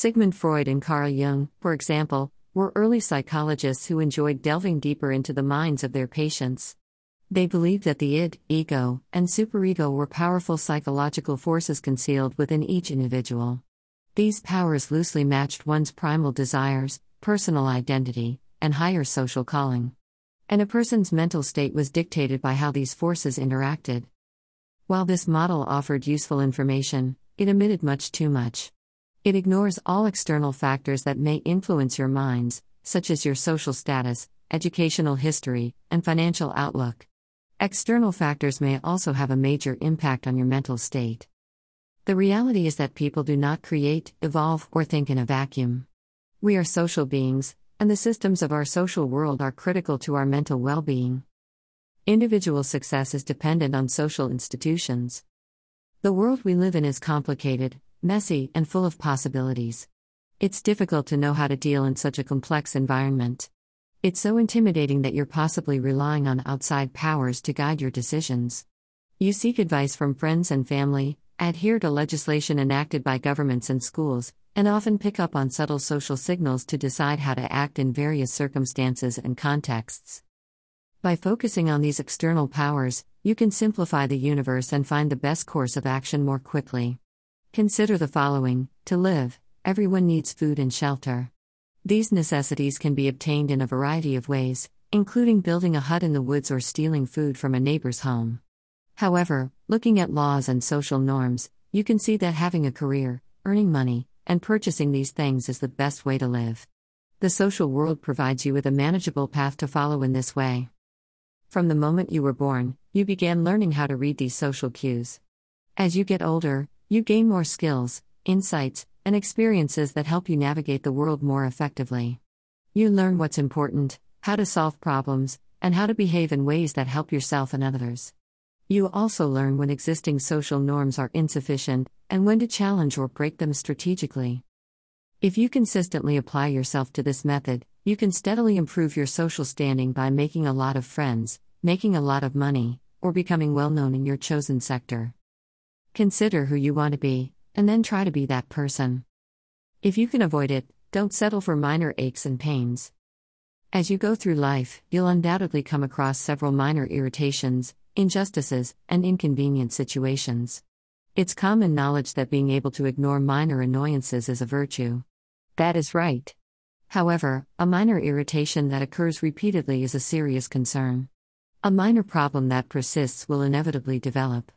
Sigmund Freud and Carl Jung, for example, were early psychologists who enjoyed delving deeper into the minds of their patients. They believed that the id, ego, and superego were powerful psychological forces concealed within each individual. These powers loosely matched one's primal desires, personal identity, and higher social calling. And a person's mental state was dictated by how these forces interacted. While this model offered useful information, it omitted much too much. It ignores all external factors that may influence your minds, such as your social status, educational history, and financial outlook. External factors may also have a major impact on your mental state. The reality is that people do not create, evolve, or think in a vacuum. We are social beings, and the systems of our social world are critical to our mental well being. Individual success is dependent on social institutions. The world we live in is complicated, messy, and full of possibilities. It's difficult to know how to deal in such a complex environment. It's so intimidating that you're possibly relying on outside powers to guide your decisions. You seek advice from friends and family, adhere to legislation enacted by governments and schools, and often pick up on subtle social signals to decide how to act in various circumstances and contexts. By focusing on these external powers, you can simplify the universe and find the best course of action more quickly. Consider the following To live, everyone needs food and shelter. These necessities can be obtained in a variety of ways, including building a hut in the woods or stealing food from a neighbor's home. However, looking at laws and social norms, you can see that having a career, earning money, and purchasing these things is the best way to live. The social world provides you with a manageable path to follow in this way. From the moment you were born, you began learning how to read these social cues. As you get older, you gain more skills, insights, and experiences that help you navigate the world more effectively. You learn what's important, how to solve problems, and how to behave in ways that help yourself and others. You also learn when existing social norms are insufficient and when to challenge or break them strategically. If you consistently apply yourself to this method, you can steadily improve your social standing by making a lot of friends, making a lot of money, or becoming well known in your chosen sector. Consider who you want to be, and then try to be that person. If you can avoid it, don't settle for minor aches and pains. As you go through life, you'll undoubtedly come across several minor irritations, injustices, and inconvenient situations. It's common knowledge that being able to ignore minor annoyances is a virtue. That is right. However, a minor irritation that occurs repeatedly is a serious concern. A minor problem that persists will inevitably develop.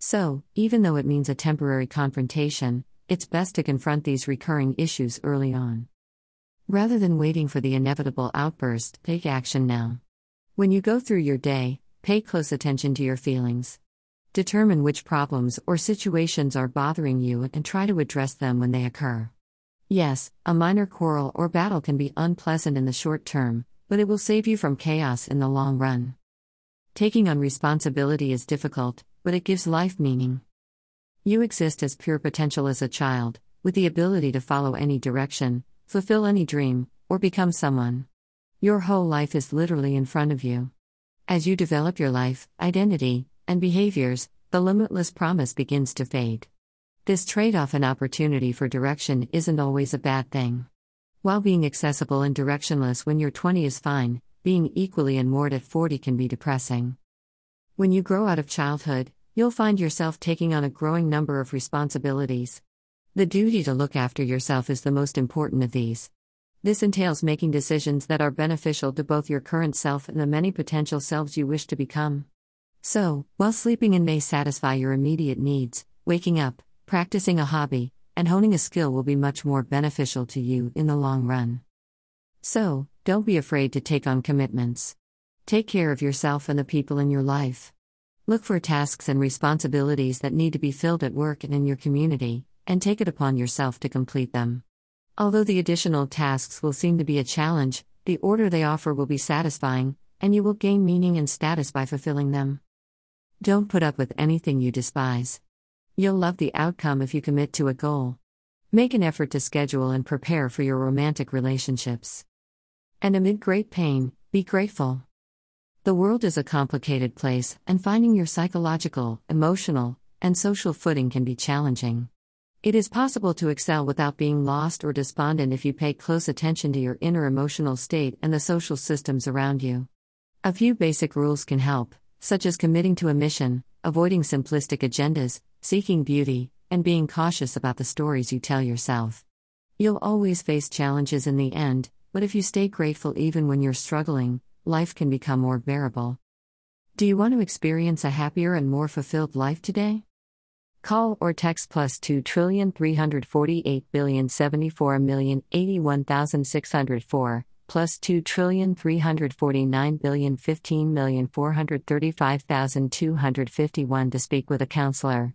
So, even though it means a temporary confrontation, it's best to confront these recurring issues early on. Rather than waiting for the inevitable outburst, take action now. When you go through your day, pay close attention to your feelings. Determine which problems or situations are bothering you and try to address them when they occur. Yes, a minor quarrel or battle can be unpleasant in the short term, but it will save you from chaos in the long run. Taking on responsibility is difficult, but it gives life meaning. You exist as pure potential as a child, with the ability to follow any direction, fulfill any dream, or become someone. Your whole life is literally in front of you. As you develop your life, identity, and behaviors, the limitless promise begins to fade. This trade off and opportunity for direction isn't always a bad thing. While being accessible and directionless when you're 20 is fine, being equally unmoored at 40 can be depressing. When you grow out of childhood, you'll find yourself taking on a growing number of responsibilities. The duty to look after yourself is the most important of these. This entails making decisions that are beneficial to both your current self and the many potential selves you wish to become. So, while sleeping in may satisfy your immediate needs, waking up, practicing a hobby, and honing a skill will be much more beneficial to you in the long run. So, don't be afraid to take on commitments. Take care of yourself and the people in your life. Look for tasks and responsibilities that need to be filled at work and in your community, and take it upon yourself to complete them. Although the additional tasks will seem to be a challenge, the order they offer will be satisfying, and you will gain meaning and status by fulfilling them. Don't put up with anything you despise. You'll love the outcome if you commit to a goal. Make an effort to schedule and prepare for your romantic relationships. And amid great pain, be grateful. The world is a complicated place, and finding your psychological, emotional, and social footing can be challenging. It is possible to excel without being lost or despondent if you pay close attention to your inner emotional state and the social systems around you. A few basic rules can help, such as committing to a mission, avoiding simplistic agendas, seeking beauty, and being cautious about the stories you tell yourself. You'll always face challenges in the end, but if you stay grateful even when you're struggling, life can become more bearable. Do you want to experience a happier and more fulfilled life today? Call or text plus 2 trillion 348 billion 74 million 81,604 plus 2 trillion 349 billion 15 million 435,251 to speak with a counselor.